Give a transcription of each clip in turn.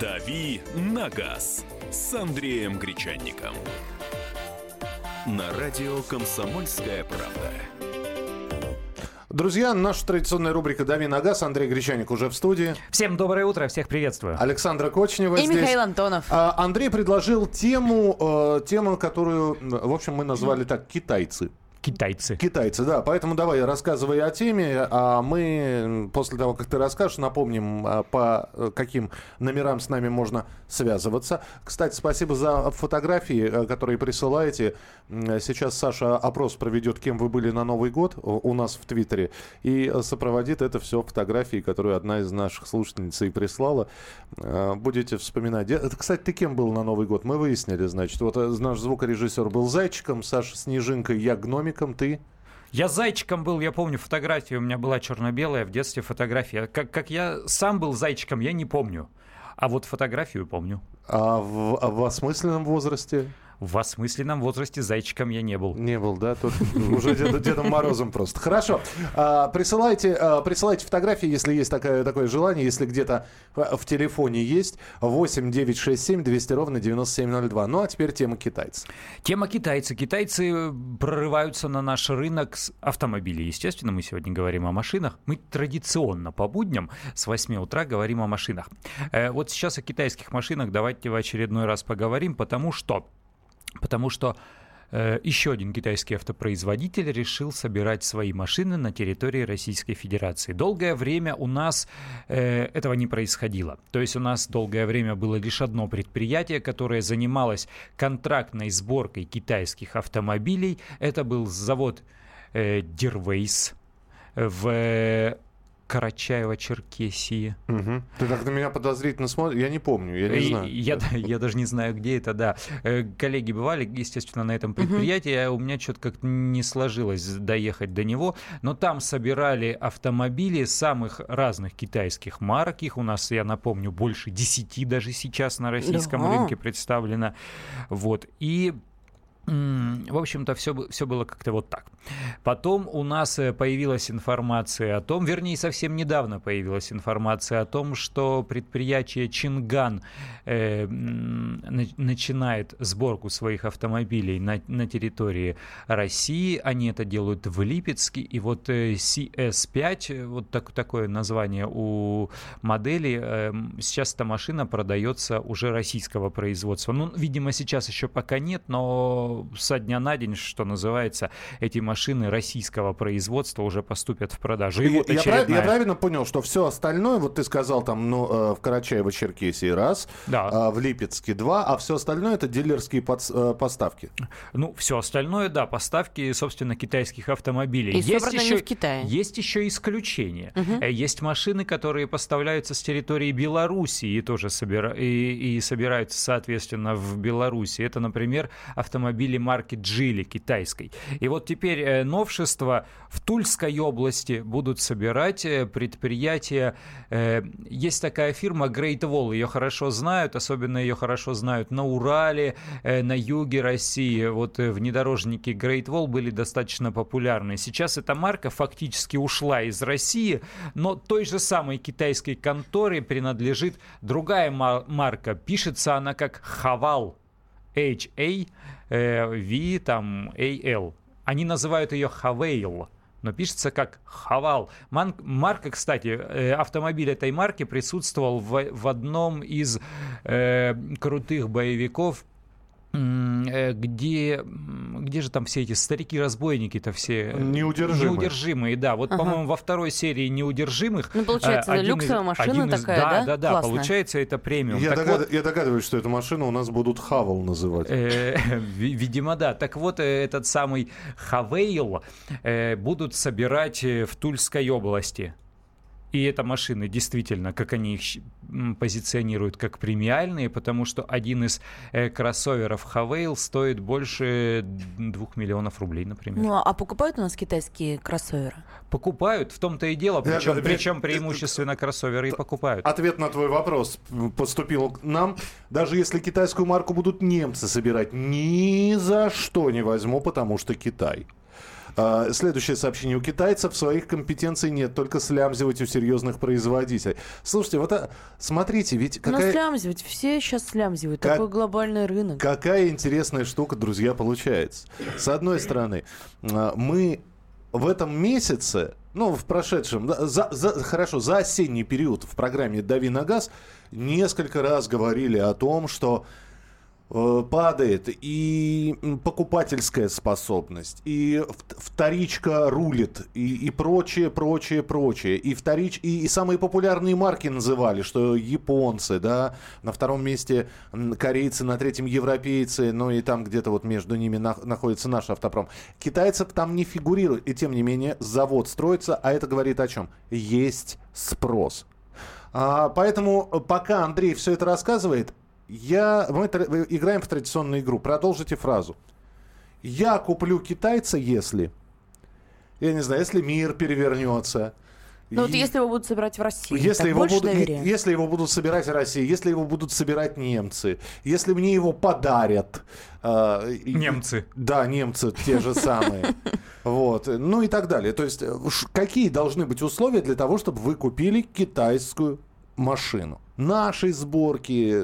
«Дави на газ» с Андреем Гречанником. На радио «Комсомольская правда». Друзья, наша традиционная рубрика «Дави на газ». Андрей Гречаник уже в студии. Всем доброе утро, всех приветствую. Александра Кочнева И здесь. Михаил Антонов. А, Андрей предложил тему, э, тему, которую, в общем, мы назвали так «Китайцы». Китайцы. Китайцы, да. Поэтому давай рассказывай о теме, а мы после того, как ты расскажешь, напомним, а, по э, каким номерам с нами можно связываться. Кстати, спасибо за фотографии, э, которые присылаете. Сейчас Саша опрос проведет, кем вы были на Новый год у у нас в Твиттере, и э, сопроводит это все фотографией, которую одна из наших слушательниц и прислала. Э, Будете вспоминать. Кстати, ты кем был на Новый год? Мы выяснили, значит. Вот э, наш звукорежиссер был зайчиком, Саша снежинкой, я гномиком, ты... Я зайчиком был, я помню фотографию, у меня была черно-белая в детстве фотография. Как, как я сам был зайчиком, я не помню. А вот фотографию помню. А в, а в осмысленном возрасте В осмысленном возрасте зайчиком я не был. не был, да? Тут уже Дедом, Морозом просто. Хорошо. А, присылайте, а, присылайте фотографии, если есть такое, такое желание, если где-то в в телефоне есть. 8 9 6 7 200 ровно 9702. Ну, а теперь тема китайцев. Тема китайцы. Китайцы прорываются на наш рынок с автомобилей. Естественно, мы сегодня говорим о машинах. Мы традиционно по будням с 8 утра говорим о машинах. Э, Вот сейчас о китайских машинах давайте в очередной раз поговорим, потому что Потому что э, еще один китайский автопроизводитель решил собирать свои машины на территории Российской Федерации. Долгое время у нас э, этого не происходило. То есть у нас долгое время было лишь одно предприятие, которое занималось контрактной сборкой китайских автомобилей. Это был завод э, Дервейс в Карачаево-Черкесии. Мгм. Ты так на меня подозрительно смотришь. Я не помню, я не И- знаю. Я, я даже не знаю, где это, да. Э, Коллеги бывали, естественно, на этом предприятии. а У меня что-то как-то не сложилось доехать до него. Но там собирали автомобили самых разных китайских марок. Их у нас, я напомню, больше 10 даже сейчас на российском Да. рынке представлено. Вот. И в общем-то, все, все было как-то вот так. Потом у нас э, появилась информация о том, вернее, совсем недавно появилась информация о том, что предприятие Чинган э, начинает сборку своих автомобилей на, на территории России. Они это делают в Липецке. И вот э, CS5, э, вот так, такое название у модели, э, сейчас эта машина продается уже российского производства. Ну, видимо, сейчас еще пока нет, но со дня на день, что называется, эти машины российского производства уже поступят в продажу. И Я- вот я, прав- я правильно понял, что все остальное, вот ты сказал там, ну, э, в Карачаево-Черкесии раз, Да. а в Липецке два, а все остальное это дилерские подс- э, поставки. Ну, все остальное, да, поставки, собственно, китайских автомобилей. И собрано не в Китае. Есть еще исключения. Э, Есть машины, которые поставляются с территории Белоруссии и тоже собира- и, и собираются, соответственно, в Беларуси. Это, например, автомобили марки Джили китайской. И вот теперь э, новшество в Тульской области будут собирать э, предприятия. э, Есть такая фирма Great Wall, ее хорошо знают, особенно ее хорошо знают на Урале, на юге России. Вот внедорожники Great Wall были достаточно популярны. Сейчас эта марка фактически ушла из России, но той же самой китайской конторе принадлежит другая ма- марка. Пишется она как Хавал. H-A, V, там, A-L. Они называют ее Хавейл, но пишется как Хавал. Марка, кстати, э, автомобиль этой марки присутствовал в, в одном из э, крутых боевиков э, где, м, где же там все эти старики-разбойники-то все? Неудержимые. Неудержимые, да. Вот, Ага. по-моему, во второй серии «Неудержимых» Ну, получается, э, один люксовая из- машина один из- такая, да? да? Да, да, Классная. получается, это премиум. Я, Так догад- вот, я догадываюсь, что эту машину у нас будут Хавал называть. Э, ви- Видимо, да. Так вот, э, этот самый Хавейл э, будут собирать э, в Тульской области. И это машины действительно, как они их позиционируют, как премиальные, потому что один из э, кроссоверов Хавейл стоит больше двух миллионов рублей, например. Ну, а покупают у нас китайские кроссоверы? Покупают, в том-то и дело, причем, я- причем я- преимущественно кроссоверы и покупают. Ответ на твой вопрос поступил к нам. Даже если китайскую марку будут немцы собирать, ни за что не возьму, потому что Китай. А, следующее сообщение. У китайцев своих компетенций нет, только слямзивать у серьезных производителей. Слушайте, вот а, смотрите, ведь какая... слямзивать, все сейчас слямзивают. Как- Такой глобальный рынок. Какая интересная штука, друзья, получается. С одной стороны, а, мы в этом месяце, ну, в прошедшем, за, за- хорошо, за осенний период в программе «Дави на газ» несколько раз говорили о том, что падает и покупательская способность, и вторичка рулит, и, и прочее, прочее, прочее. И, вторич, и, и самые популярные марки называли, что японцы, да, на втором месте корейцы, на третьем европейцы, ну и там где-то вот между ними нах- находится наш автопром. Китайцев там не фигурирует, и тем не менее завод строится, а это говорит о чем? Есть спрос. А, поэтому э, пока Андрей все это рассказывает, я, мы тр- играем в традиционную игру. Продолжите фразу. Я куплю китайца, если, я не знаю, если мир перевернется. Ну вот И- если его будут собирать в России, если так его, больше будут, доверия? если его будут собирать в России, если его будут собирать немцы, если мне его подарят. э, и- Немцы. Да, немцы те же самые. Вот. Ну и так далее. То есть, э, какие должны быть условия для того, чтобы вы купили китайскую машину? Нашей сборки,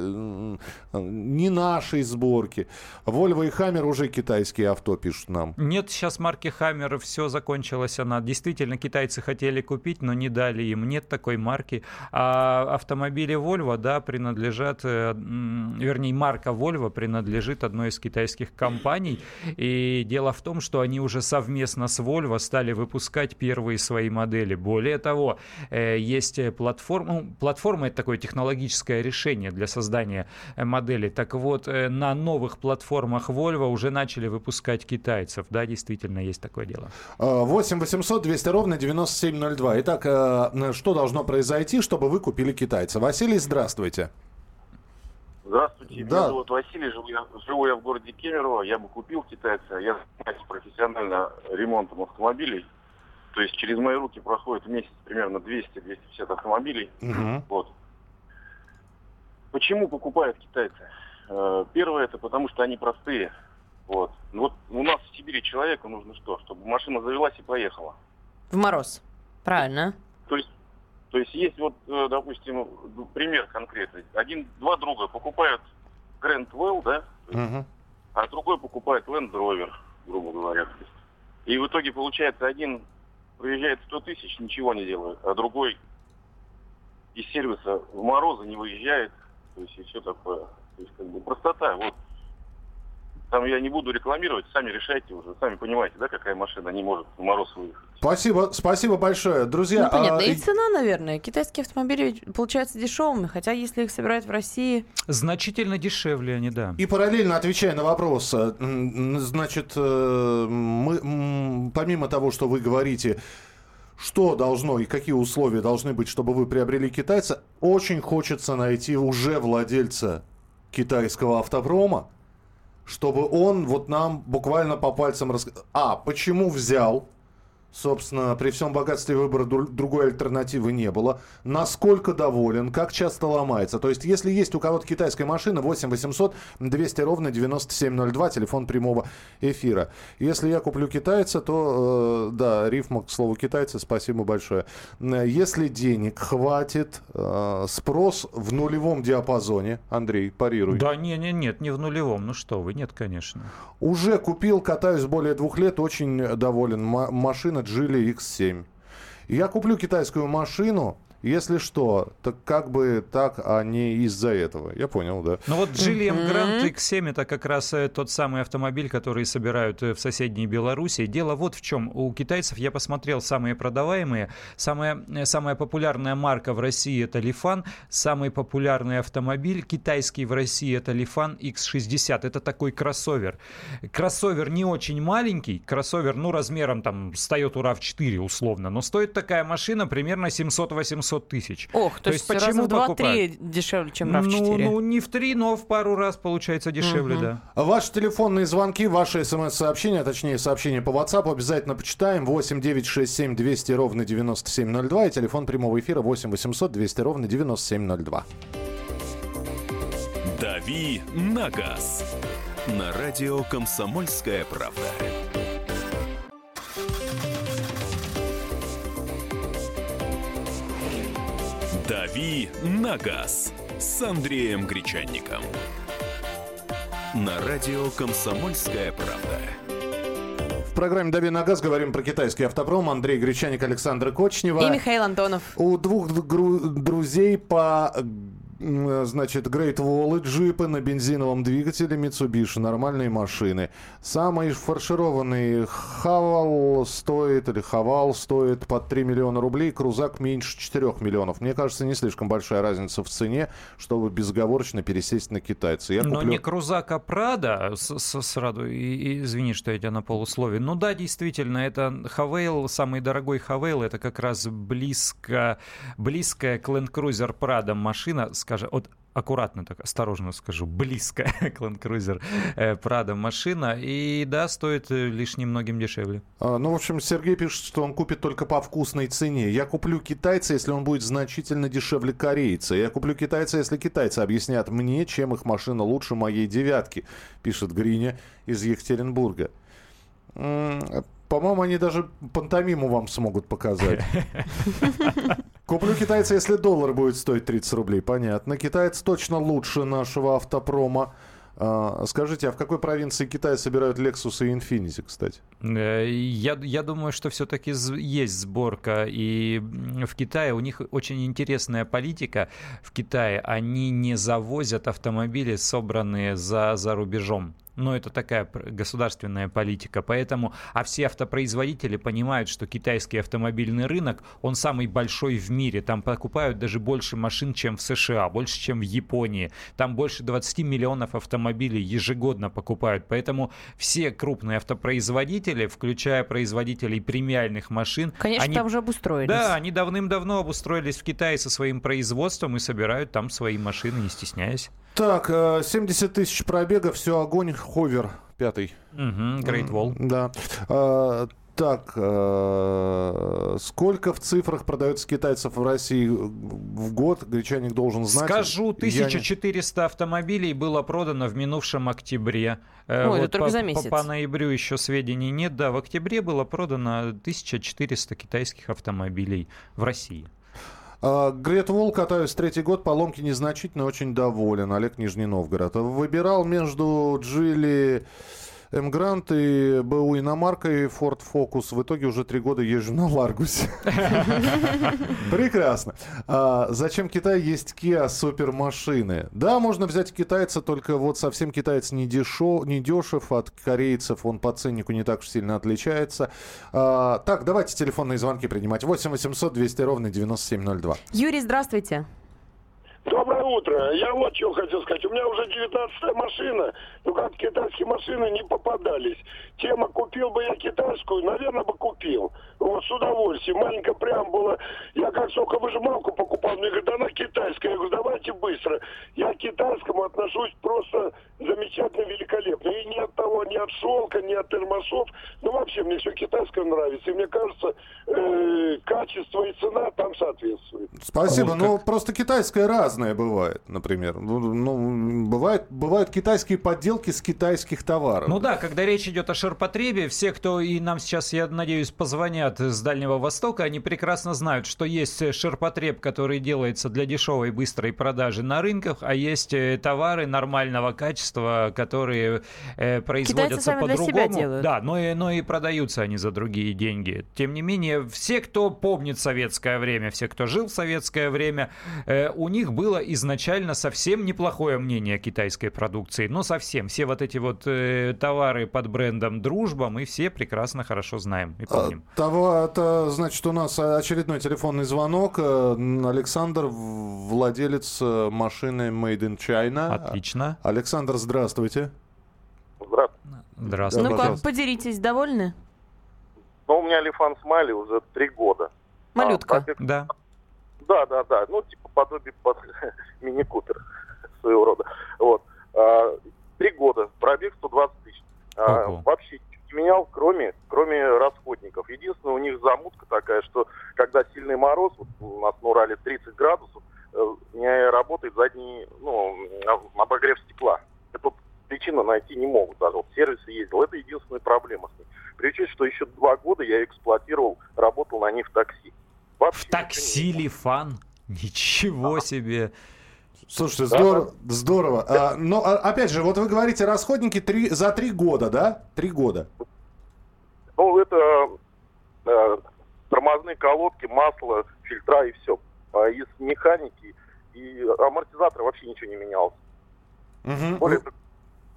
не нашей сборки. Volvo и Hammer уже китайские авто пишут нам. Нет, сейчас марки Хаммер, все закончилось она. Действительно, китайцы хотели купить, но не дали им. Нет такой марки. А автомобили Volvo, да, принадлежат, э, вернее, марка Volvo принадлежит одной из китайских компаний. И дело в том, что они уже совместно с Volvo стали выпускать первые свои модели. Более того, э, есть э, платформа, ну, платформа это такое технологическое решение для создания э, модели. Так вот, э, на новых платформах Volvo уже начали выпускать китайцев. Да, действительно, есть такое дело. 8 800 200 ровно 9702. Итак, э, что должно произойти, чтобы вы купили китайца? Василий, здравствуйте. Здравствуйте, Да. меня зовут Василий, живу я, живу я в городе Кемерово, я бы купил китайца, я занимаюсь профессионально ремонтом автомобилей, то есть через мои руки проходит в месяц примерно 200-250 автомобилей, Мгм. вот. Почему покупают китайцы? Э, Первое, это потому что они простые, вот. Ну Вот у нас в Сибири человеку нужно что? Чтобы машина завелась и поехала. В мороз. Правильно. То есть, то есть есть вот, э, допустим, пример конкретный. Один, два друга покупают Grand Well, да, Мгм. а другой покупает Land Rover, грубо говоря. То есть. И в итоге получается один проезжает 100 тысяч, ничего не делает, а другой из сервиса в морозы не выезжает, то есть и все такое. То есть как бы простота, вот. Там я не буду рекламировать, сами решайте уже, сами понимаете, да, какая машина не может в мороз выехать. Спасибо, спасибо большое. Друзья, Ну, понятно. а, И цена, наверное. Китайские автомобили ведь получаются дешевыми, хотя если их собирают в России... Значительно дешевле они, да. И параллельно отвечая на вопрос, э, значит, э, мы, помимо того, что вы говорите, что должно и какие условия должны быть, чтобы вы приобрели китайца, очень хочется найти уже владельца китайского автопрома, чтобы он вот нам буквально по пальцам рассказал. А, почему взял? Собственно, при всем богатстве выбора дру- другой альтернативы не было. Насколько доволен, как часто ломается. То есть, если есть у кого-то китайская машина, 8 800 200 ровно 9702, телефон прямого эфира. Если я куплю китайца, то, э, да, рифма к слову китайцы, спасибо большое. Если денег хватит, э, спрос в нулевом диапазоне, Андрей, парируй. Да, не, не, нет, не в нулевом. Ну что вы, нет, конечно. Уже купил, катаюсь более двух лет, очень доволен. Ма- машина Geely X7. Я куплю китайскую машину, если что, так как бы так, а не из-за этого. Я понял, да. Ну вот Мгм. Grand X7 это как раз э, тот самый автомобиль, который собирают э, в соседней Беларуси. Дело вот в чем. У китайцев я посмотрел самые продаваемые. Самая, э, самая популярная марка в России это Lifan. Самый популярный автомобиль китайский в России это Lifan X60. Это такой кроссовер. Кроссовер не очень маленький. Кроссовер, ну, размером там с Toyota RAV4 условно. Но стоит такая машина примерно 700-800 тысяч. Ох, то, есть, раза в два-три дешевле, чем RAV4. Ну, ну, не в три, но в пару раз получается дешевле, Мгм. да. Ваши телефонные звонки, ваши смс-сообщения, точнее сообщения по WhatsApp обязательно почитаем. 8 9 6 7 200 ровно 9702 и телефон прямого эфира 8 800 200 ровно 9702. «Дави на газ» на радио «Комсомольская правда». «Дави на газ» с Андреем Гречанником. На радио «Комсомольская правда». В программе «Дави на газ» говорим про китайский автопром. Андрей Гречаник, Александр Кочнева. И Михаил Антонов. У двух гру- друзей по значит, Great Wall джипы на бензиновом двигателе Mitsubishi, нормальные машины. Самый фаршированный Хавал стоит, или Хавал стоит под 3 миллиона рублей, крузак меньше 4 миллионов. Мне кажется, не слишком большая разница в цене, чтобы безоговорочно пересесть на китайца. Я Но куплю- не Крузак, а Прада, с, с- и, и извини, что я тебя на полусловие. Ну да, действительно, это Хавейл, самый дорогой Хавейл, это как раз близко, близкая к Land Cruiser Prado машина, скажем, вот аккуратно так, осторожно скажу, близко к Land Cruiser э, Prado машина, и да, стоит э, лишь немногим дешевле. А, Ну, в общем, Сергей пишет, что он купит только по вкусной цене. Я куплю китайца, если он будет значительно дешевле корейца. Я куплю китайца, если китайцы объяснят мне, чем их машина лучше моей девятки, пишет Гриня из Екатеринбурга. По-моему, они даже пантомиму вам смогут показать. Куплю китайца, если доллар будет стоить 30 рублей. Понятно. Китаец точно лучше нашего автопрома. А, Скажите, а в какой провинции Китая собирают Lexus и Infiniti, кстати? Э, Я, я думаю, что все-таки есть сборка. И в Китае у них очень интересная политика. В Китае они не завозят автомобили, собранные за, за рубежом. Но это такая государственная политика. Поэтому, а все автопроизводители понимают, что китайский автомобильный рынок, он самый большой в мире. Там покупают даже больше машин, чем в США, больше, чем в Японии. Там больше 20 миллионов автомобилей ежегодно покупают. Поэтому все крупные автопроизводители, включая производителей премиальных машин, Конечно, они там уже обустроились. да, они давным-давно обустроились в Китае со своим производством и собирают там свои машины, не стесняясь. Так, э, 70 тысяч пробега, все, огонь, ховер, пятый. Great Wall. Да. Э, Так, э, сколько в цифрах продается китайцев в России в год? Гречаник должен знать. Скажу, Я не- 1400 автомобилей было продано в минувшем октябре. Э, Ой, это только по, за по- месяц. По, ноябрю еще сведений нет. Да, в октябре было продано 1400 китайских автомобилей в России. А, Грет Вол катаюсь третий год, поломки незначительно, очень доволен. Олег Нижний Новгород. Выбирал между Джили М. Грант и БУ иномарка и Ford Focus. В итоге уже три года езжу на Ларгусе. Прекрасно. А, зачем Китай есть Kia супермашины? Да, можно взять китайца, только вот совсем китаец не, дешев, не дешев от корейцев, он по ценнику не так уж сильно отличается. А, так, давайте телефонные звонки принимать. 8 800 200 ровно 9702. Юрий, здравствуйте. Доброе утро. Я вот что хотел сказать. У меня уже 19-я машина, но как китайские машины не попадались. Тема купил бы я китайскую, наверное, бы купил. Вот с удовольствием. Маленькая преамбула. Я как соковыжималку покупал, мне говорят, она китайская. Я говорю, давайте быстро. Я к китайскому отношусь просто замечательно, великолепно. И ни от того, ни от шелка, ни от термосов. Ну, вообще, мне все китайское нравится. И мне кажется, э, качество и цена там соответствуют. Спасибо. Вот Ну, просто китайское разное бывает, например. Ну, ну, бывает, бывают китайские подделки с китайских товаров. Ну да, когда речь идет о ширпотребе, все, кто и нам сейчас, я надеюсь, позвонят с Дальнего Востока, они прекрасно знают, что есть ширпотреб, который делается для дешевой быстрой продажи на рынках, а есть э, товары нормального качества, которые э, производятся сами для себя по-другому. делают. Да, но и, но и продаются они за другие деньги. Тем не менее, все, кто помнит советское время, все, кто жил в советское время, э, у них было изначально совсем неплохое мнение о китайской продукции. Ну, совсем. Все вот эти вот э, товары под брендом «Дружба» мы все прекрасно хорошо знаем и А, помним. Того, это значит, у нас очередной телефонный звонок. Э, Александр, владелец э, машины Made in China. Отлично. Александр, здравствуйте. Здравствуйте. Здравствуйте. Ну как, пожалуйста. поделитесь, довольны? Ну, у меня Лифан Смайли уже три года. Малютка. А, пробег- Да. Да, да, да. Ну, типа подобие под мини-купер своего рода. Вот. А, Три года. Пробег 120 тысяч. А. Вообще не менял, кроме, кроме расходников. Единственное, у них замутка такая, что когда сильный мороз, вот у нас на Урале 30 градусов, э, не работает задний, ну, обогрев стекла. Эту причину найти не могут даже. Вот в сервисы ездил. Это единственная проблема с ней. При учете, что еще два года я эксплуатировал, работал на ней в такси. Вообще В такси Лифан. Ничего себе! Слушайте, здорово. здорово. А, но а, опять же, вот вы говорите, расходники три, за три года, да? Три года. Ну, это э, тормозные колодки, масло, фильтра и все. А из механики и амортизатора вообще ничего не менялось. Угу. Более того,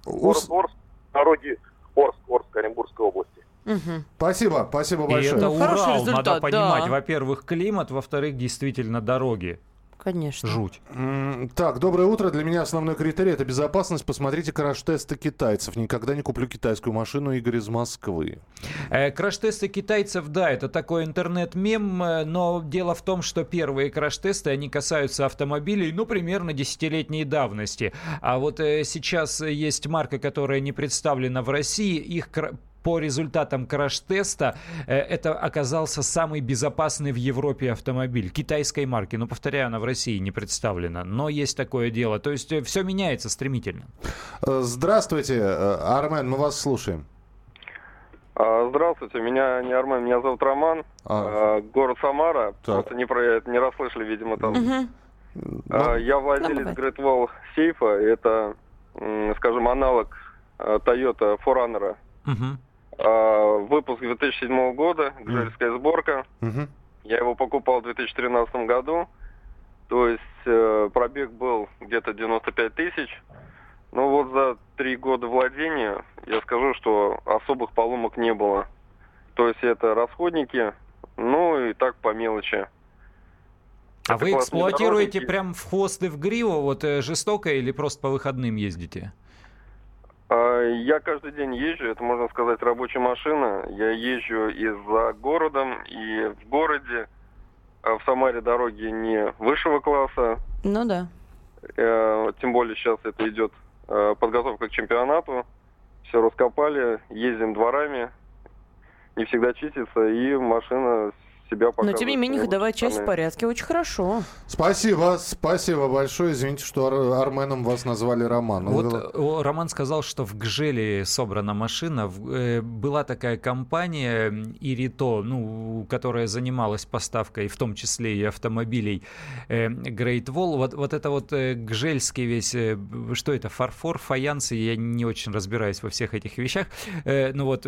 город Орск, дороги Орск, Орск, Оренбургской области. Мгм. Спасибо, спасибо И большое. это Ну, хороший Урал, результат, надо понимать. да. Во-первых, климат, во-вторых, действительно дороги. Конечно. Жуть. Так, доброе утро. Для меня основной критерий это безопасность. Посмотрите краш-тесты китайцев. Никогда не куплю китайскую машину. Игорь из Москвы. Э, Краш-тесты китайцев, да, это такой интернет-мем, э, но дело в том, что первые краш-тесты, они касаются автомобилей, ну, примерно десятилетней давности. А вот э, сейчас есть марка, которая не представлена в России, их кра- по результатам краш-теста э, это оказался самый безопасный в Европе автомобиль китайской марки. Но, повторяю, она в России не представлена. Но есть такое дело. То есть все меняется стремительно. Э, Здравствуйте, э, Армен, мы вас слушаем. А, Здравствуйте, меня не Армен, меня зовут Роман. А, А, Город Самара. Так. Просто не, про, не расслышали, видимо, там. Мгм. А, Я владелец. Great Wall сейфа. Это, скажем, аналог Toyota Forerunner. Мгм. А, Выпуск 2007 года, гжельская сборка. Я его покупал в 2013 году. То есть э, пробег был где-то 95 тысяч. Но вот за три года владения я скажу, что особых поломок не было. То есть это расходники, ну и так по мелочи. А Это вы эксплуатируете дорожники. прям в хвост и в гриву, вот э, жестоко или просто по выходным ездите? Я каждый день езжу, это можно сказать рабочая машина. Я езжу и за городом, и в городе. А в Самаре дороги не высшего класса, Ну да. Э, Тем более сейчас это идет э, подготовка к чемпионату. Все раскопали, ездим дворами. Не всегда чистится, и машина себя Но показывает. тем не менее, ходовая часть в порядке. Очень хорошо. Спасибо, спасибо большое. Извините, что Ар- Арменом вас назвали Роман. Вот вы- э, Роман сказал, что в Гжеле собрана машина. Э, Была такая компания Ирито, ну, которая занималась поставкой, в том числе и автомобилей э, Great Wall. Вот, вот это вот гжельский весь, что это, фарфор, фаянсы, я не очень разбираюсь во всех этих вещах. Ну вот,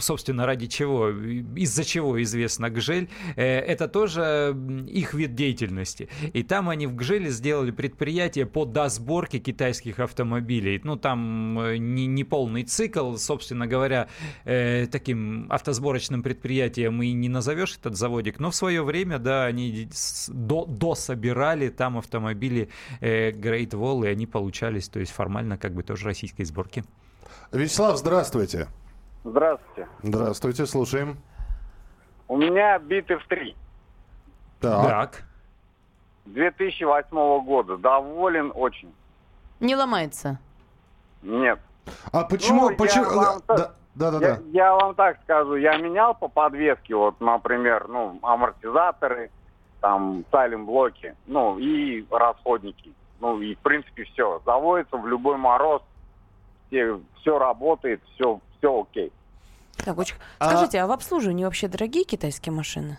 собственно, ради чего, из-за чего известна Гжель. Э, Это тоже их вид деятельности. И там они в Гжеле сделали предприятие по досборке китайских автомобилей. Ну, там э, не, не полный цикл, собственно говоря, э, таким автосборочным предприятием и не назовешь этот заводик, но в свое время, да, они до, дособирали там автомобили э, Great Wall, и они получались, то есть формально как бы тоже российской сборки. Вячеслав, здравствуйте. Здравствуйте. Здравствуйте, слушаем. У меня битых три. Так. Так. 2008 года. Доволен очень. Не ломается. Нет. А почему? Ну, я почему? вам так- Да, да, да. Я, да. я вам так скажу, я менял по подвеске, вот, например, ну, амортизаторы, там, сайлент-блоки, ну, и расходники. Ну, и, в принципе, все. Заводится в любой мороз, все, все работает, все, все окей. Так, очень... А- Скажите, а в обслуживании вообще дорогие китайские машины?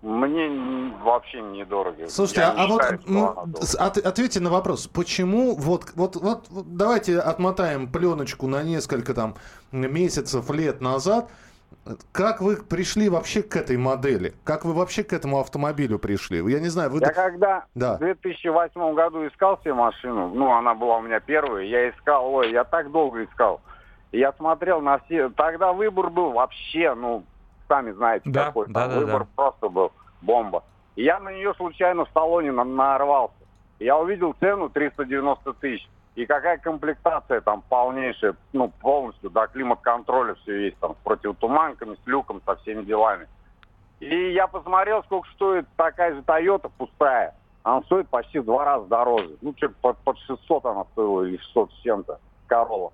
Мне вообще недорого. Слушайте, Я а, не а вот считаю, что м, она дорого. с- от- ответьте на вопрос, почему вот, вот, вот, вот давайте отмотаем пленочку на несколько там месяцев, лет назад. Как вы пришли вообще к этой модели? Как вы вообще к этому автомобилю пришли? Я не знаю, вы... Я когда Да. в 2008 году искал себе машину, ну, она была у меня первая, я искал, ой, я так долго искал. Я смотрел на все, тогда выбор был вообще, ну, сами знаете, Да, какой да, там да, выбор да. просто был бомба. И я на нее случайно в салоне на- нарвался. Я увидел цену 390 тысяч. И какая комплектация там полнейшая, ну, полностью, да, климат-контроля все есть, там, с противотуманками, с люком, со всеми делами. И я посмотрел, сколько стоит такая же Toyota пустая. Она стоит почти в два раза дороже. Ну, что под, под 600 она стоила, или 600 с чем-то. Корола.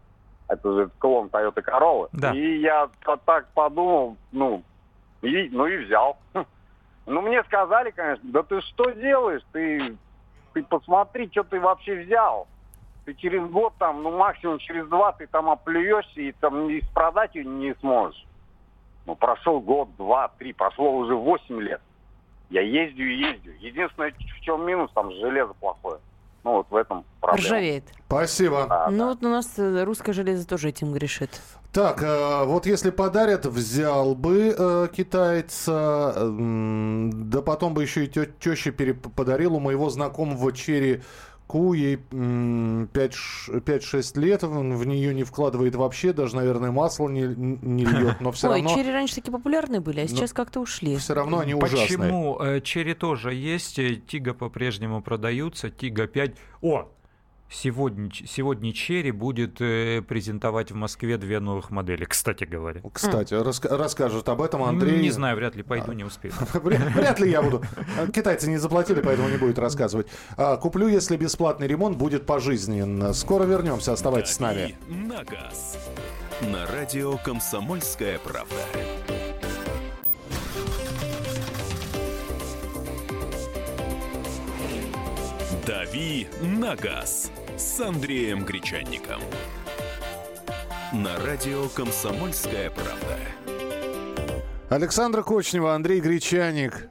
Это же клон Toyota Corolla. Да. И я так подумал, ну, и, ну и взял. Ну, мне сказали, конечно, да ты что делаешь? Ты, ты посмотри, что ты вообще взял. Ты через год там, ну максимум через два ты там оплюешься и там и продать ее не сможешь. Ну, прошел год, два, три, прошло уже восемь лет. Я ездю и ездю. Единственное, в чем минус, там железо плохое. Ну, вот в этом проблема. Ржавеет. Спасибо. Да, ну да. вот у нас э, русское железо тоже этим грешит. Так, э, вот если подарят, взял бы э, китайца, м, да потом бы еще и переп- подарил у моего знакомого Черри Ку, ей м, 5-6 лет, он в нее не вкладывает вообще, даже, наверное, масло не, не льет, но все Ой, равно, черри раньше такие популярные были, а сейчас как-то ушли. все равно они ужасные. Почему? Э, Черри тоже есть, э, Тига по-прежнему продаются, Тига 5. О, сегодня, сегодня Черри будет э, презентовать в Москве две новых модели, кстати говоря. Кстати, раска- расскажет об этом Андрей. Не знаю, вряд ли пойду, не успею. Вряд ли я буду. Китайцы не заплатили, поэтому не будет рассказывать. А, Куплю, если бесплатный ремонт будет пожизненно. Скоро вернемся, оставайтесь с нами. «Дави на газ». На радио «Комсомольская правда». «Дави на газ» с Андреем Гречанником. На радио «Комсомольская правда». Александра Кочнева, Андрей Гречаник.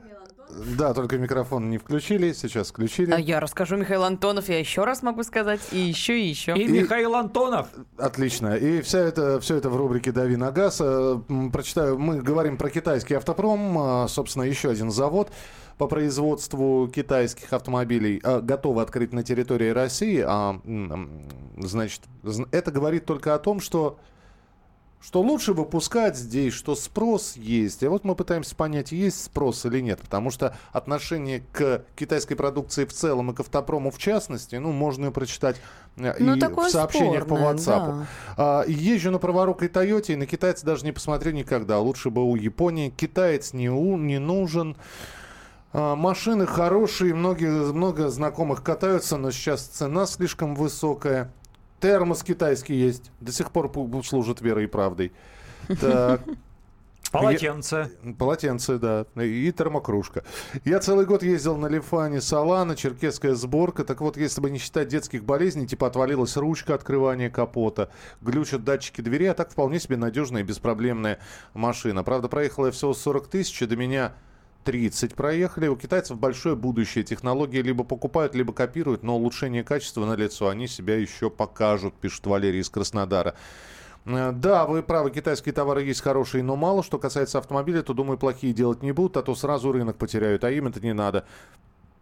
Да, только микрофон не включили, сейчас включили. А я расскажу, Михаил Антонов, я еще раз могу сказать, и еще, и еще. И Михаил Антонов. Отлично. И вся это, все это в рубрике «Дави на газ». Э, Прочитаю. Мы говорим про китайский автопром. А, Собственно, еще один завод по производству китайских автомобилей а, готовы открыть на территории России. А, значит, зн- это говорит только о том, что что лучше выпускать здесь, что спрос есть. А вот мы пытаемся понять, есть спрос или нет. Потому что отношение к китайской продукции в целом и к автопрому в частности, ну, можно и прочитать э, Ну, и в сообщениях по спорное, WhatsApp. да. А, езжу на праворукой Тойоте, и на китайца даже не посмотрю никогда. Лучше бы у Японии. Китаец не, у- не нужен. А, Машины хорошие, многие, много знакомых катаются, но сейчас цена слишком высокая. Термос китайский есть. До сих пор служит верой и правдой. Так. Полотенце. Полотенце, да. И термокружка. Я целый год ездил на Лифане Салана, черкесская сборка. Так вот, если бы не считать детских болезней, типа отвалилась ручка открывания капота, глючат датчики двери, а так вполне себе надежная и беспроблемная машина. Правда, проехала я всего 40 тысяч, и до меня 30 проехали. У китайцев большое будущее. Технологии либо покупают, либо копируют, но улучшение качества на лицо они себя еще покажут, пишет Валерий из Краснодара. Э, Да, вы правы, китайские товары есть хорошие, но мало. Что касается автомобиля, то, думаю, плохие делать не будут, а то сразу рынок потеряют, а им это не надо.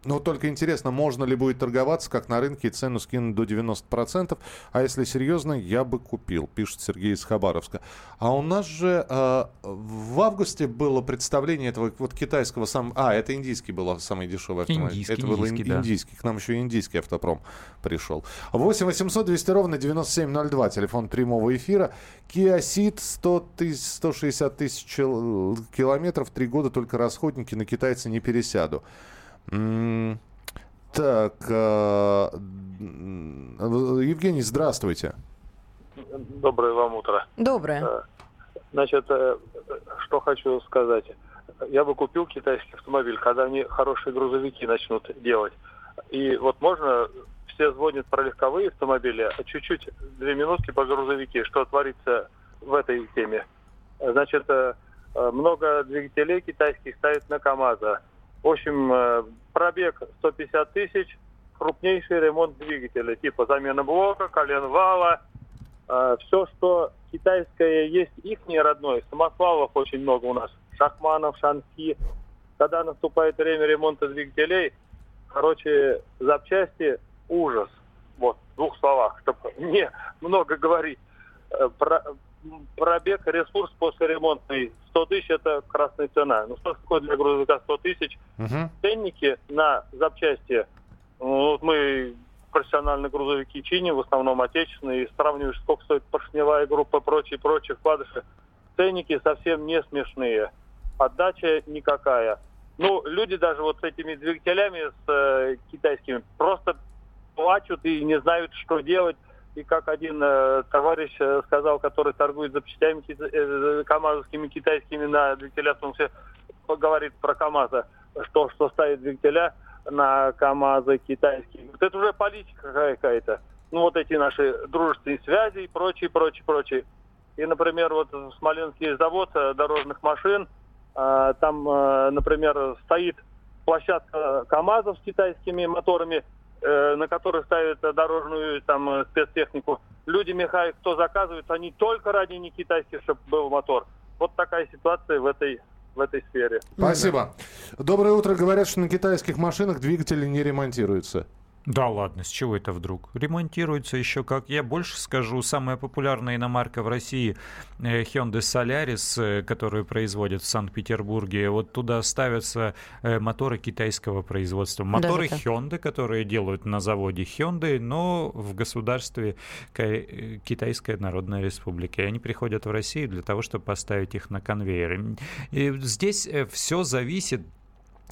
Но только интересно, можно ли будет торговаться, как на рынке, и цену скинуть до 90%. А если серьезно, я бы купил, пишет Сергей из Хабаровска. А у нас же э, в августе было представление этого вот китайского сам... А, это индийский был самый дешевый автомобиль. Индийский, это был индийский, да. индийский. К нам еще и индийский автопром пришел. 8 800 200 ровно 9702, телефон прямого эфира. Kia Ceed 100 тысяч, 160 тысяч кил- километров, три года только расходники, на китайца не пересяду. Так, э, Евгений, здравствуйте. Доброе вам утро. Доброе. Значит, э, что хочу сказать. Я бы купил китайский автомобиль, когда они хорошие грузовики начнут делать. И вот можно, все звонят про легковые автомобили, а чуть-чуть, две минутки по грузовики, что творится в этой теме. Значит, э, э, много двигателей китайских ставят на КАМАЗа. В общем, э, пробег 150 тысяч, крупнейший ремонт двигателя, типа замена блока, колен вала, все, что китайское есть, их не родное. Самосвалов очень много у нас. Шахманов, Шанхи. Когда наступает время ремонта двигателей, короче, запчасти ужас. Вот, в двух словах, чтобы не много говорить. Э, про- пробег, ресурс после ремонтный 100 тысяч – это красная цена. Ну, что такое для грузовика 100 тысяч? Мгм. ценники на запчасти. Ну, Вот мы профессиональные грузовики чиним, в основном отечественные, и сравниваешь, сколько стоит поршневая группа, прочие, прочие вкладыши. Ценники совсем не смешные. Отдача никакая. Ну, люди даже вот с этими двигателями, с э, китайскими, просто плачут и не знают, что делать. И как один э, товарищ э, сказал, который торгует запчастями кита- э, камазовскими, китайскими на двигателях, он все говорит про КАМАЗа, что, что ставит двигателя на КАМАЗы китайские. Вот это уже политика какая-то. Ну, вот эти наши дружественные связи и прочее, прочее, прочее. И, например, вот Смоленский завод э, дорожных машин, э, там, э, например, стоит площадка КАМАЗов с китайскими моторами, э, на которых ставят дорожную там э, спецтехнику. Люди механик, кто заказывает, они только ради не китайских, чтобы был мотор. Вот такая ситуация в этой в этой сфере. Спасибо. Доброе утро. Говорят, что на китайских машинах двигатели не ремонтируются. Да ладно, с чего это вдруг? Ремонтируется еще как. Я больше скажу, самая популярная иномарка в России э, Hyundai Solaris, э, которую производят в Санкт-Петербурге. Вот туда ставятся э, моторы китайского производства. Моторы так? Hyundai, которые делают на заводе Hyundai, но в государстве Ка- Китайская Народная Республика. И они приходят в Россию для того, чтобы поставить их на конвейер. И здесь все зависит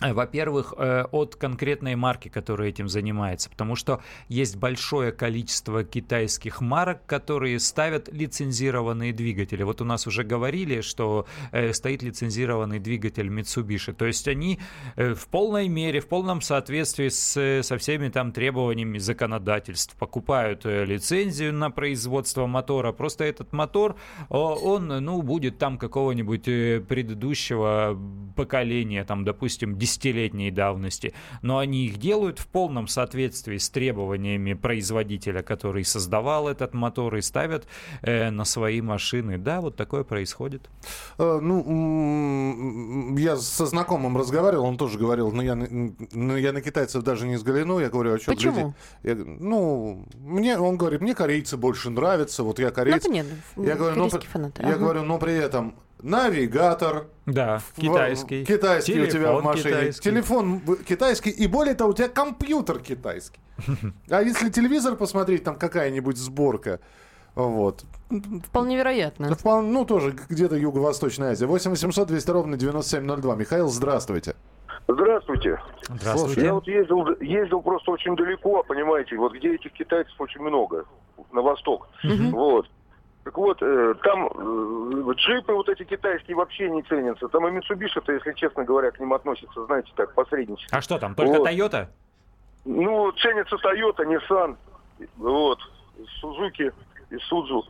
Во-первых, э, от конкретной марки, которая этим занимается, потому что есть большое количество китайских марок, которые ставят лицензированные двигатели. Вот у нас уже говорили, что э, стоит лицензированный двигатель Mitsubishi. То есть они в полной мере, в полном соответствии с, со всеми там требованиями законодательств покупают лицензию на производство мотора. Просто этот мотор, он, ну, будет там какого-нибудь предыдущего поколения, там, допустим, десятилетней давности, но они их делают в полном соответствии с требованиями производителя, который создавал этот мотор и ставят э, на свои машины. Да, вот такое происходит. Э, ну, я со знакомым разговаривал, он тоже говорил, ну я, на- ну, я на китайцев даже не взгляну, я говорю, а что Почему? Я, ну, мне, он говорит, мне корейцы больше нравятся, вот я Ну, корейец. понятно. я говорю, ну, корейские при- фанаты. я Ага. говорю, но при этом навигатор, Да, в- китайский. китайский у тебя в Телефон машине, китайский. телефон китайский, и более того, у тебя компьютер китайский. А если телевизор посмотреть, там какая-нибудь сборка, вот. Вполне вероятно. Впол- Ну, тоже где-то Юго-Восточная Азия. 8 800 200 ровно 9702. Михаил, здравствуйте. Здравствуйте. Здравствуйте. Я вот ездил, ездил просто очень далеко, понимаете, вот где этих китайцев очень много, на восток. Вот. Так вот, э, там э, джипы вот эти китайские вообще не ценятся. Там и Mitsubishi-то, если честно говоря, к ним относятся, знаете, так, посреднически. А что там, только Вот. Toyota? Ну, ценится Toyota, Nissan, вот, Suzuki и Suzu.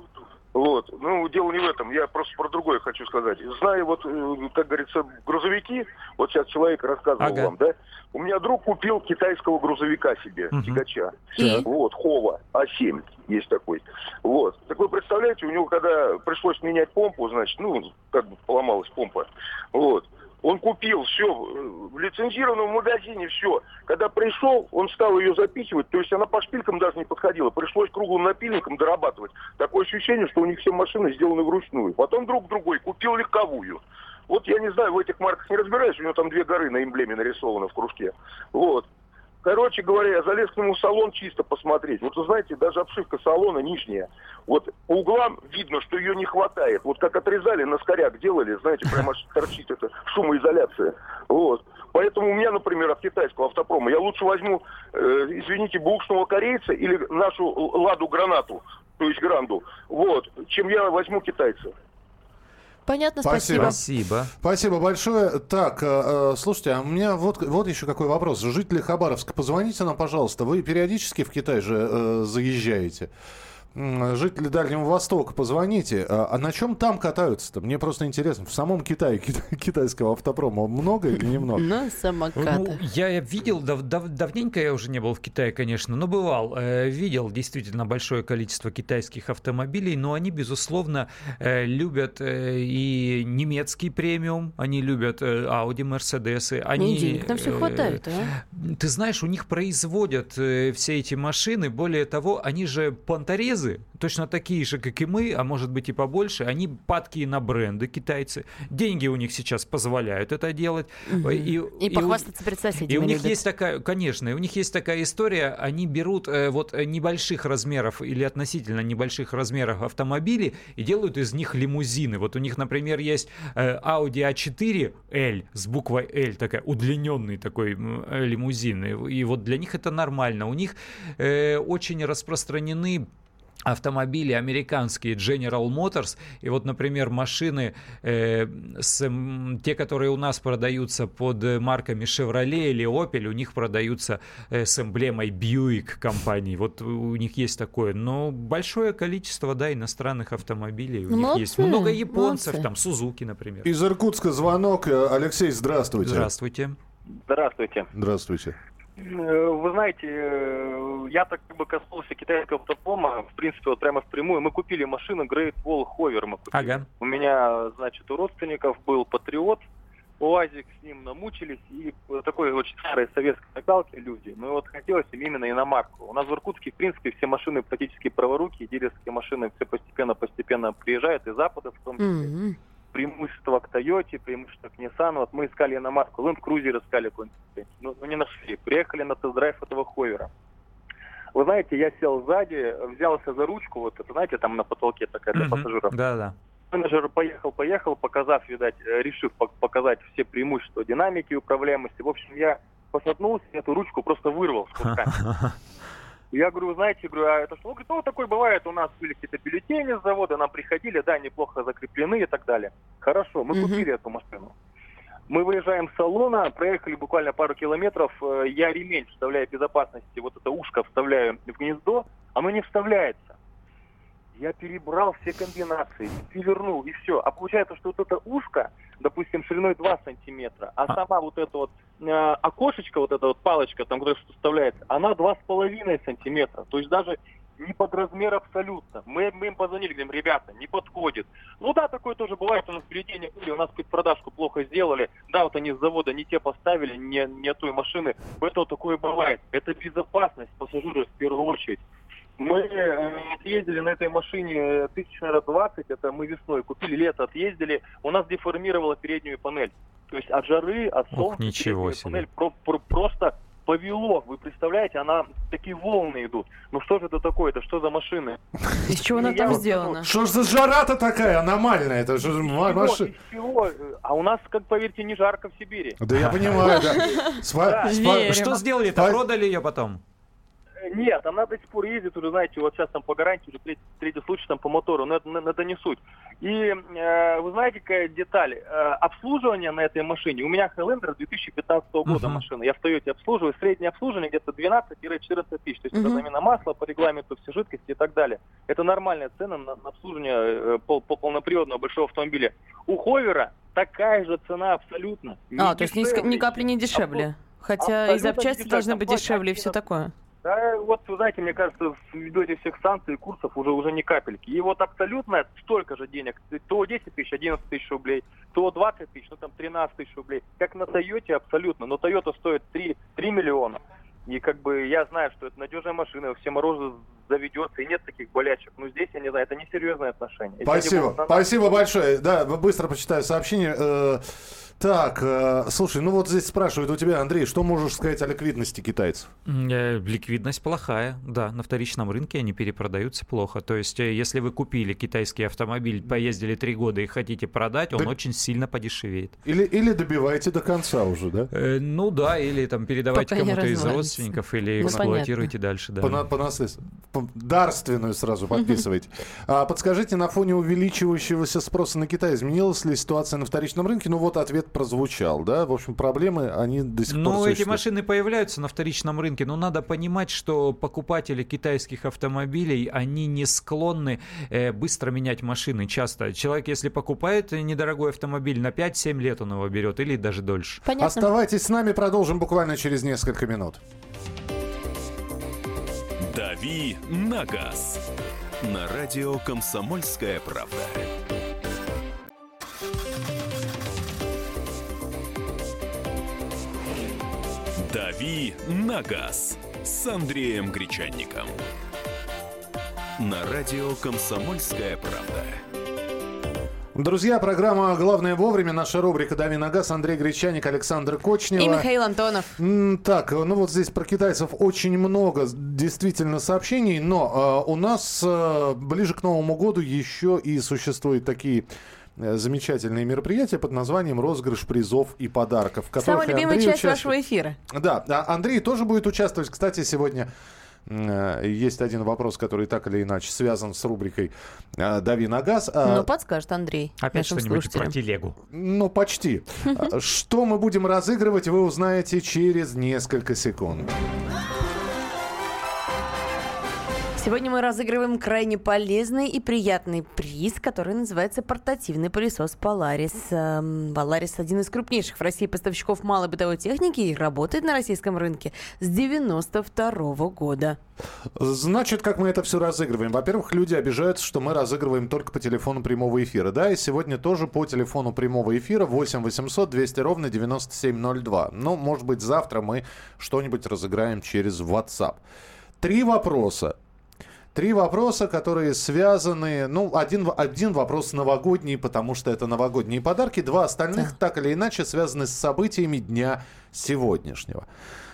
Вот. Ну, дело не в этом. Я просто про другое хочу сказать. Знаю, вот, э, как говорится, грузовики, вот сейчас человек рассказывал Ага. вам, да? У меня друг купил китайского грузовика себе, Мгм. тягача. И? Вот, Хова А7 есть такой. Вот. Так вы представляете, у него когда пришлось менять помпу, значит, ну, как бы поломалась помпа. Вот. Он купил все в лицензированном магазине, все. Когда пришел, он стал ее запихивать, то есть она по шпилькам даже не подходила. Пришлось круглым напильником дорабатывать. Такое ощущение, что у них все машины сделаны вручную. Потом друг другой купил легковую. Вот я не знаю, в этих марках не разбираюсь, у него там две горы на эмблеме нарисованы в кружке. Вот. Короче говоря, я залез к нему в салон чисто посмотреть. Вот вы знаете, даже обшивка салона нижняя. Вот по углам видно, что ее не хватает. Вот как отрезали, на скоряк делали, знаете, прямо торчит это шумоизоляция. Вот. Поэтому у меня, например, от китайского автопрома я лучше возьму, э, извините, бушного корейца или нашу ладу гранату, то есть гранду, вот, чем я возьму китайца. Понятно, Спасибо. спасибо. Спасибо. Большое. Так, э, э, слушайте, а у меня вот, вот еще какой вопрос. Жители Хабаровска, позвоните нам, пожалуйста. Вы периодически в Китай же э, заезжаете. Жители Дальнего Востока, позвоните. А, а на чем там катаются-то? Мне просто интересно. В самом Китае кита- китайского автопрома много или немного? На Ну, самокатах. я видел, дав- дав- давненько я уже не был в Китае, конечно, но бывал. э, видел действительно большое количество китайских автомобилей, но они, безусловно, э, любят э, и немецкий премиум, они любят э, Audi, Mercedes. Они, И денег там все э, хватает, а? Ты знаешь, у них производят э, все эти машины. Более того, они же понторезы, точно такие же, как и мы, а может быть и побольше. Они падкие на бренды, китайцы. Деньги у них сейчас позволяют это делать. Мгм. И, И у- похвастаться перед соседями и у них любят. есть такая, конечно, и у них есть такая история, они берут э, вот э, небольших размеров или относительно небольших размеров автомобили и делают из них лимузины. Вот у них, например, есть э, Audi A4 L с буквой L, такая удлиненный такой э, лимузин. И, и вот для них это нормально. У них э, очень распространены автомобили американские General Motors и вот, например, машины э, с, те, которые у нас продаются под э, марками Chevrolet или Opel, у них продаются э, с эмблемой Buick компании. Вот у них есть такое. Но большое количество, да, иностранных автомобилей у них Молодцы, есть. Много японцев, молодцы. там Сузуки, например. Из Иркутска звонок. Алексей, здравствуйте. Здравствуйте. Здравствуйте. Здравствуйте. Э, Вы знаете, э, я так как бы коснулся китайского автопрома, в принципе, вот прямо впрямую. Мы купили машину Great Wall Hover. Мы купили. Ага. У меня, значит, у родственников был Патриот, УАЗик, с ним намучились, и такой очень старой советской накалки люди. Ну и вот хотелось им именно иномарку. У нас в Иркутске, в принципе, все машины практически праворуки, дилерские машины все постепенно-постепенно приезжают, из Запада в том числе. Мгм. Преимущество к Тойоте, преимущество к Nissan. Вот мы искали иномарку, Land Cruiser искали какой-нибудь, ну, ну, не нашли. Приехали на тест-драйв этого ховера. Вы знаете, я сел сзади, взялся за ручку, вот это, знаете, там на потолке такая для пассажиров. Да-да. Менеджер поехал, поехал, показав, видать, э, решив пок- показать все преимущества динамики управляемости. В общем, я пошатнулся, эту ручку просто вырвал с кусками. Я говорю, знаете, говорю, а это что? Он говорит, ну, такое бывает, у нас были какие-то бюллетени с завода, нам приходили, да, неплохо закреплены и так далее. Хорошо, мы Мгм. купили эту машину. Мы выезжаем с салона, проехали буквально пару километров, э, я ремень вставляю безопасности, вот это ушко вставляю в гнездо, оно не вставляется. Я перебрал все комбинации, перевернул и все. А получается, что вот это ушко, допустим, шириной 2 сантиметра, а А. сама вот эта вот э, окошечко, вот эта вот палочка, там, которая вставляется, она 2,5 сантиметра. То есть даже не под размер абсолютно. Мы, мы им позвонили, говорим, ребята, не подходит. Ну да, такое тоже бывает, у нас бюллетени были, у нас какую-то продажку плохо сделали, да, вот они с завода не те поставили, не, не той машины. Это вот такое бывает. Это безопасность пассажиров в первую очередь. Мы э, отъездили на этой машине э, тысяч, наверное, 20, это мы весной купили, лето отъездили, у нас деформировала переднюю панель. То есть от жары, от Ух, солнца ничего переднюю себе. панель про- про- просто повело. Вы представляете, она такие волны идут. Ну что же это такое? Это что за машины? Из чего она там сделана? Что ж за жара-то такая аномальная? Это же ма- Чего? маши- Из чего? Э, А у нас, как поверьте, не жарко в Сибири. Да я понимаю, да. Что сделали-то? Продали ее потом? Нет, она до сих пор ездит уже, знаете, вот сейчас там по гарантии уже третий, третий случай там по мотору, но это, это не суть. И э, вы знаете, какая деталь? Э, обслуживание на этой машине, у меня Highlander 2015 года Мгм. машина, я в Тойоте обслуживаю, среднее обслуживание где-то 12-14 тысяч, то есть это Мгм. замена масла по регламенту, все жидкости и так далее. Это нормальная цена на, на обслуживание э, пол- пол- полноприводного большого автомобиля. У Ховера такая же цена абсолютно. Не А, то есть ни, ни дешевле. капли не дешевле. Хотя и абсолютно не запчасти дешевле. должны быть дешевле и все такое. Да, вот, вы знаете, мне кажется, ввиду этих всех санкций и курсов уже, уже не капельки. И вот абсолютно столько же денег. То 10 тысяч, 11 тысяч рублей, то 20 тысяч, ну там 13 тысяч рублей. Как на Тойоте абсолютно. Но Тойота стоит 3, 3 миллиона. И как бы я знаю, что это надежная машина, все морозы заведется, и нет таких болячек. Но здесь, я не знаю, это несерьезное отношение. Если они Спасибо. будут Спасибо большое. Да, быстро почитаю сообщение. Э, Так, э, слушай, ну вот здесь спрашивают у тебя, Андрей, что можешь сказать о ликвидности китайцев? Э, Ликвидность плохая, да, на вторичном рынке они перепродаются плохо. То есть, если вы купили китайский автомобиль, поездили три года и хотите продать, он Да- очень сильно подешевеет. Или, или добивайте до конца уже, да? Э, ну да, или там передавайте не кому-то из родственников, или Ну, эксплуатируйте дальше, да. По. По- дарственную сразу подписывайте. А, подскажите, на фоне увеличивающегося спроса на Китай изменилась ли ситуация на вторичном рынке? Ну вот ответ прозвучал, да? В общем, проблемы, они до сих пор Ну, эти машины появляются на вторичном рынке, но надо понимать, что покупатели китайских автомобилей, они не склонны э, быстро менять машины. Часто человек, если покупает недорогой автомобиль, на 5-7 лет он его берет или даже дольше. Понятно. Оставайтесь с нами, продолжим буквально через несколько минут. «Дави на газ» на радио «Комсомольская правда». «Дави на газ» с Андреем Гречанником. На радио «Комсомольская правда». Друзья, программа «Главное вовремя», наша рубрика «Дави на газ», Андрей Гречаник, Александр Кочнева. И Михаил Антонов. Так, ну вот здесь про китайцев очень много действительно сообщений, но э, у нас э, ближе к Новому году еще и существуют такие э, замечательные мероприятия под названием «Розыгрыш призов и подарков». Самая любимая Андрей часть участвует. вашего эфира. Да, а Андрей тоже будет участвовать. Кстати, сегодня есть один вопрос, который так или иначе связан с рубрикой э, «Дави на газ». А, Ну, подскажет Андрей Опять что-нибудь слушателям. про телегу. Ну, почти. А, Что мы будем разыгрывать, вы узнаете через несколько секунд. Сегодня мы разыгрываем крайне полезный и приятный приз, который называется портативный пылесос Polaris. Эм, Polaris один из крупнейших в России поставщиков малой бытовой техники и работает на российском рынке с 92 года. Значит, как мы это все разыгрываем? Во-первых, люди обижаются, что мы разыгрываем только по телефону прямого эфира. Да, и сегодня тоже по телефону прямого эфира 8 800 200 ровно 9702. Ну, может быть, завтра мы что-нибудь разыграем через WhatsApp. Три вопроса. Три вопроса, которые связаны... Ну, один, один вопрос новогодний, потому что это новогодние подарки. Два остальных, так или иначе, связаны с событиями дня сегодняшнего.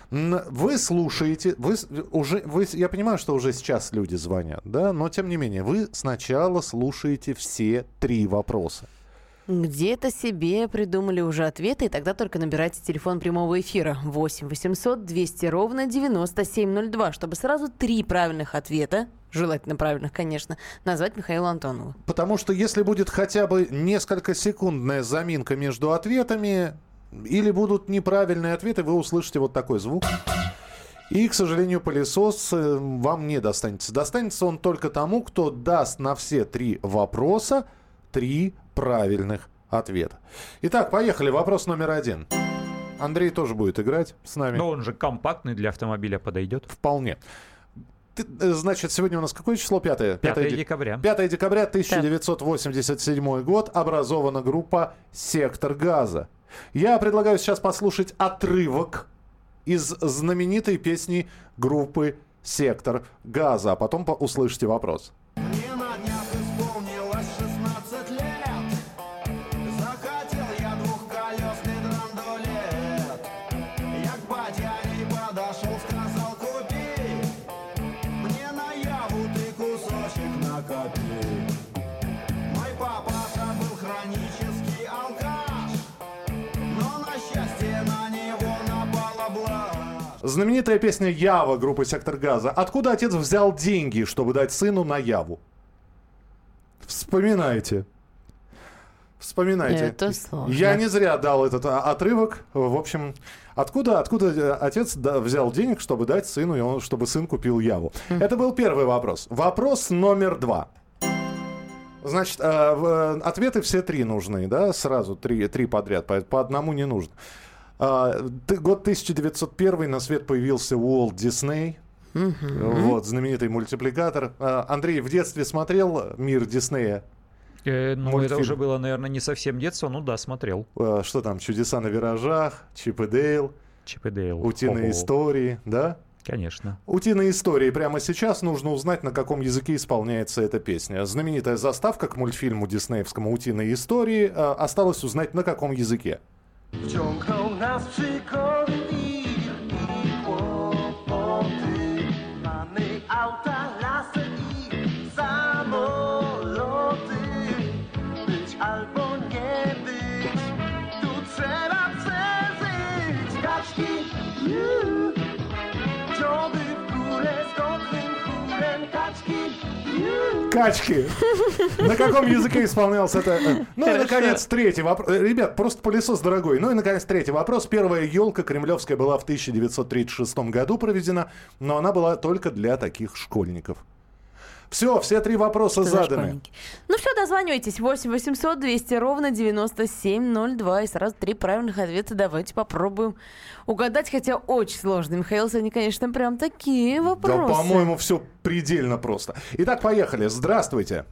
Вы слушаете, вы уже, вы, я понимаю, что уже сейчас люди звонят, да, но тем не менее, вы сначала слушаете все три вопроса. Где-то себе придумали уже ответы, и тогда только набирайте телефон прямого эфира 8 800 200 ровно 9702, чтобы сразу три правильных ответа, желательно правильных, конечно, назвать Михаилу Антонову. Потому что если будет хотя бы несколько секундная заминка между ответами, или будут неправильные ответы, вы услышите вот такой звук. И, к сожалению, пылесос э, вам не достанется. Достанется он только тому, кто даст на все три вопроса три правильных ответа. Итак, поехали. Вопрос номер один. Андрей тоже будет играть с нами. Но он же компактный для автомобиля подойдет. Вполне. Э, значит, сегодня у нас какое число? Пятое? 5 Пятое де- декабря. 5 декабря 1987 год образована группа «Сектор газа». Я предлагаю сейчас послушать отрывок из знаменитой песни группы «Сектор газа», а потом по- услышите вопрос. Знаменитая песня «Ява» группы «Сектор газа». Откуда отец взял деньги, чтобы дать сыну на Яву? Вспоминайте. Вспоминайте. Это сложно. Я не зря дал этот а, отрывок. В общем, откуда, откуда э, отец взял денег, чтобы дать сыну, и он, чтобы сын купил Яву? Это был первый вопрос. Вопрос номер два. Значит, э, э, ответы все три нужны, да, сразу три, три подряд, по, по одному не нужно. А, год 1901 на свет появился Уолт Дисней. Вот, знаменитый мультипликатор. А, Андрей, в детстве смотрел «Мир Диснея»? Э, ну, Мультфильм. это уже было, наверное, не совсем детство. Ну да, смотрел. А, Что там, «Чудеса на виражах», «Чип и Дейл», Чип и Дейл. «Утиные Ого. истории», да? Конечно. «Утиные истории». Прямо сейчас нужно узнать, на каком языке исполняется эта песня. Знаменитая заставка к мультфильму диснеевскому «Утиные истории». Осталось узнать, на каком языке. Wciągnął nas przygody i kłopoty. Mamy auta, lasy i samoloty. Być albo nie być, tu trzeba przeżyć. Kaczki, Качки. На каком языке исполнялся это? Ну и, наконец, третий вопрос. Ребят, просто пылесос дорогой. Ну и, наконец, третий вопрос. Первая елка кремлевская была в 1936 году проведена, но она была только для таких школьников. Все, все три вопроса Что за заданы. Ну что, дозванивайтесь. 8 800 200 ровно 9702. И сразу три правильных ответа давайте попробуем угадать. Хотя очень сложно. Михаил, сегодня, конечно, прям такие вопросы. Да, по-моему, все предельно просто. Итак, поехали. Здравствуйте.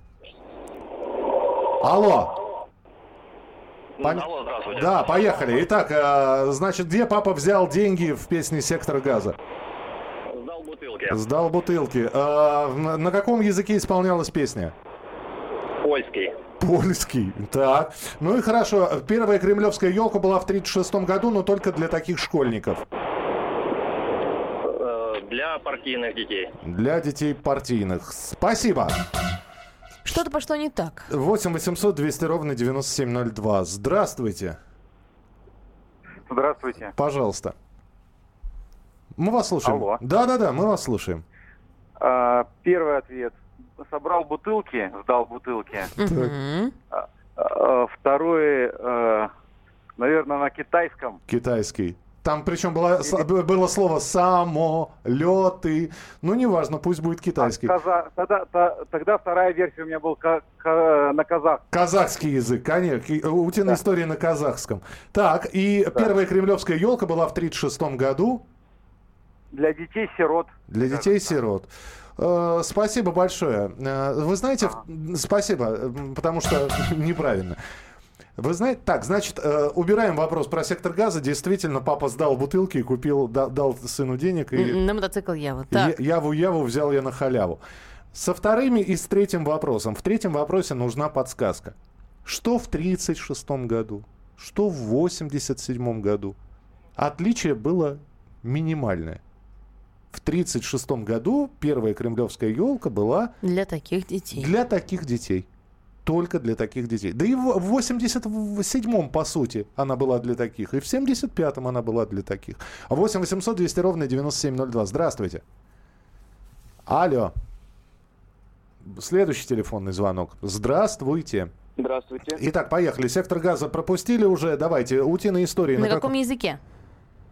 Алло. Пон- Алло, здравствуйте. Да, поехали. Итак, э, значит, где папа взял деньги в песне «Сектор газа»? Сдал бутылки. Сдал бутылки. А, на, на каком языке исполнялась песня? Польский. Польский. Так. Ну и хорошо. Первая кремлевская елка была в 1936 году, но только для таких школьников. Э, Для партийных детей. Для детей партийных. Спасибо. Что-то пошло не так. 8 800 200 ровно 9702. Здравствуйте. Здравствуйте. Пожалуйста. Мы вас слушаем. Алло. Да-да-да, мы вас слушаем. А, Первый ответ. Собрал бутылки, сдал бутылки. Мгм. А, Второй, наверное, на китайском. Китайский. Там причем было, с- было слово самолеты. Ну, неважно, пусть будет китайский. Каза- Тогда, та- тогда вторая версия у меня была ка- ка- на казах. Казахский язык, конечно. Ки- Утиная история на казахском. Так, и первая кремлевская елка была в 1936 году Для детей-сирот. для детей-сирот. Э, Спасибо большое. Э, Вы знаете, в- спасибо, м, потому что неправильно. Вы знаете, так, значит, э, убираем вопрос про сектор газа. Действительно, папа сдал бутылки и купил, да- дал сыну денег. И... На мотоцикл Ява. Так. Я- Яву-яву взял я на халяву. Со вторыми и с третьим вопросом. В третьем вопросе нужна подсказка. Что в 1936 году? Что в 1987 году? Отличие было минимальное. В 1936 году первая кремлевская елка была Для таких детей. для таких детей. Только для таких детей. Да и в в 87-м, по сути, она была для таких. И в 75-м она была для таких. 8 800 200 ровно 9702. Здравствуйте. Алло. Следующий телефонный звонок. Здравствуйте. Здравствуйте. Итак, поехали. Сектор газа пропустили уже. Давайте, утиные истории. На каком- каком языке?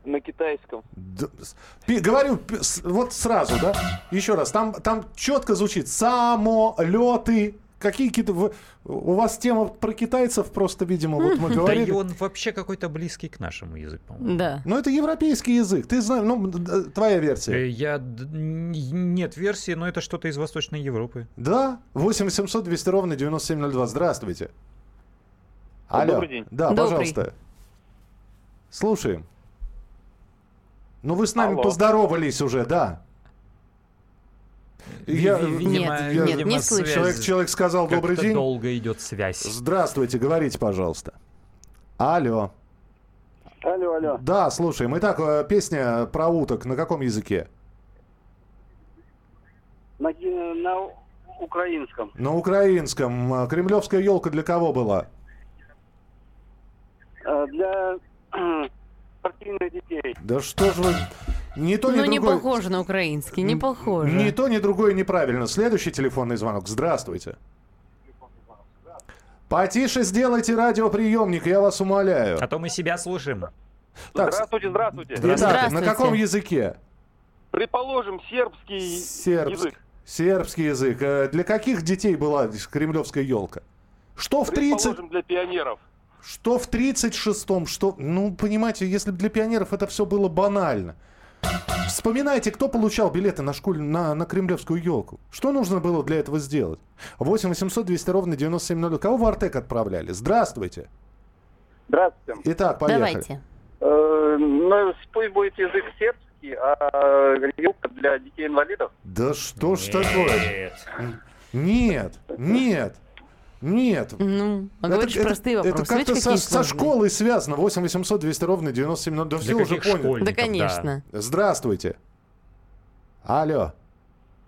На китайском. Д- с- пи- Говорю пи- с- вот сразу, да? Еще раз. Там, там четко звучит самолеты. Какие какие-то... вы- У вас тема про китайцев просто, видимо, вот мы Да и говорили. он вообще какой-то близкий к нашему языку, по-моему. Да. Ну, это европейский язык. Ты знаешь, ну, твоя версия. Э, Я... Нет версии, но это что-то из Восточной Европы. Да, 8 800 200 ровно 9702. Здравствуйте. Алло. Добрый день. Да, Добрый. пожалуйста. Слушаем. Ну, вы с нами Алло. поздоровались уже, да. Я- ви- видимо- Нет, нет, видимо, не слышу. Человек, человек сказал добрый как-то день. долго идет связь. Здравствуйте, говорите, пожалуйста. Алло. Алло, алло. Да, слушаем. Итак, э, песня про уток на каком языке? На, на украинском. На украинском. Э, Кремлевская елка для кого была? Э, Для спортивных детей. Да что же вы... Ни то, ни Ну, не другое. похоже на украинский, не похоже. Ни то, ни другое неправильно. Следующий телефонный звонок. Здравствуйте. Потише сделайте радиоприемник, я вас умоляю. А то мы себя слушаем. Так, Здравствуйте, здравствуйте. Итак, на Здравствуйте. каком языке? Предположим, сербский Сербский. язык. Сербский язык. Э, Для каких детей была кремлевская елка? Что в 30... Предположим, для пионеров. Что в 36-м, что... Ну, понимаете, если бы для пионеров это все было банально. Вспоминайте, кто получал билеты на, школь... на, на кремлевскую елку. Что нужно было для этого сделать? 8 800 200 ровно 9702. Кого в Артек отправляли? Здравствуйте. Здравствуйте. Итак, поехали. Давайте. Э, ну, пусть будет язык сербский, а вилка для детей-инвалидов. Да что ж такое? Нет, нет, нет. Ну, а говоришь простые это вопросы. как-то Видишь, со, со школой связано. 8 800 200 ровно 9702. Да все уже поняли. Да, конечно. Здравствуйте. Алло.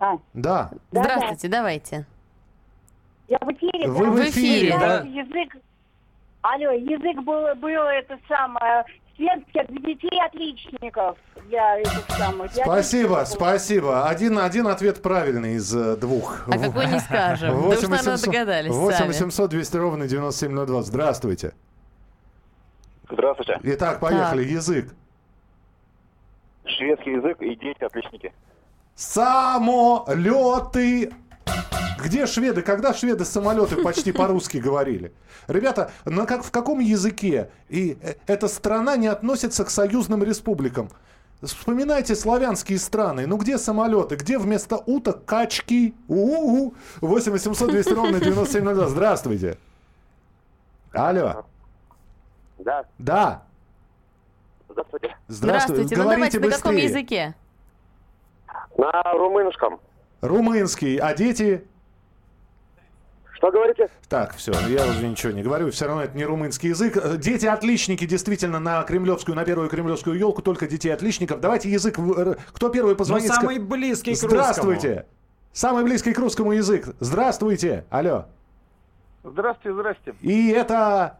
А. Да. Здравствуйте, давайте. Я в эфире. Вы да? в эфире, да? Язык, алло, язык был, был это самое, сербский для детей отличников. Я это самое. для Спасибо, отличников. спасибо. Один, один ответ правильный из э, двух. А какой не скажем. Да уж, 8 наверное, 800 догадались 8 сами. 800 200 ровно 9702. Здравствуйте. Здравствуйте. Итак, поехали. Язык. Шведский язык и дети-отличники. Самолеты. Где шведы? Когда шведы самолеты почти по-русски говорили? Ребята, на как, в каком языке? И э, эта страна не относится к союзным республикам. Вспоминайте славянские страны. Ну где самолеты? Где вместо уток качки? У-у-у. 8 800 200 ровно 9702. Здравствуйте. Алло. Да, Да. здравствуйте. Здравствуйте. Ну Говорите давайте, на каком быстрее. языке? На румынском. Румынский. А дети? Что говорите? Так, все, я уже ничего не говорю, все равно это не румынский язык. Э, Дети-отличники действительно на кремлевскую, на первую кремлевскую елку, только детей-отличников. Давайте язык, кто первый позвонит? ска- самый близкий к Здравствуйте. Самый близкий к русскому язык. Здравствуйте. Алло. Здравствуйте, здрасте. И это...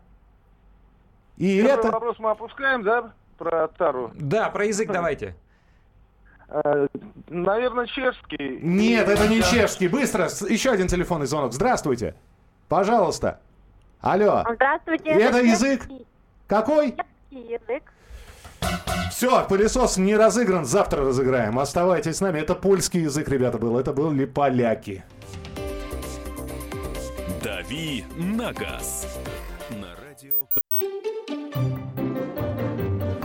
И Первый это... вопрос мы опускаем, да, про Тару? Да, про язык давайте. Э, наверное, чешский. Нет, это не чешский. Быстро, еще один телефонный звонок. Здравствуйте. Пожалуйста. Алло. Здравствуйте. Это чешский язык? Какой? язык. Все, пылесос не разыгран, завтра разыграем. Оставайтесь с нами. Это польский язык, ребята, был. Это были поляки. «Дави на газ». На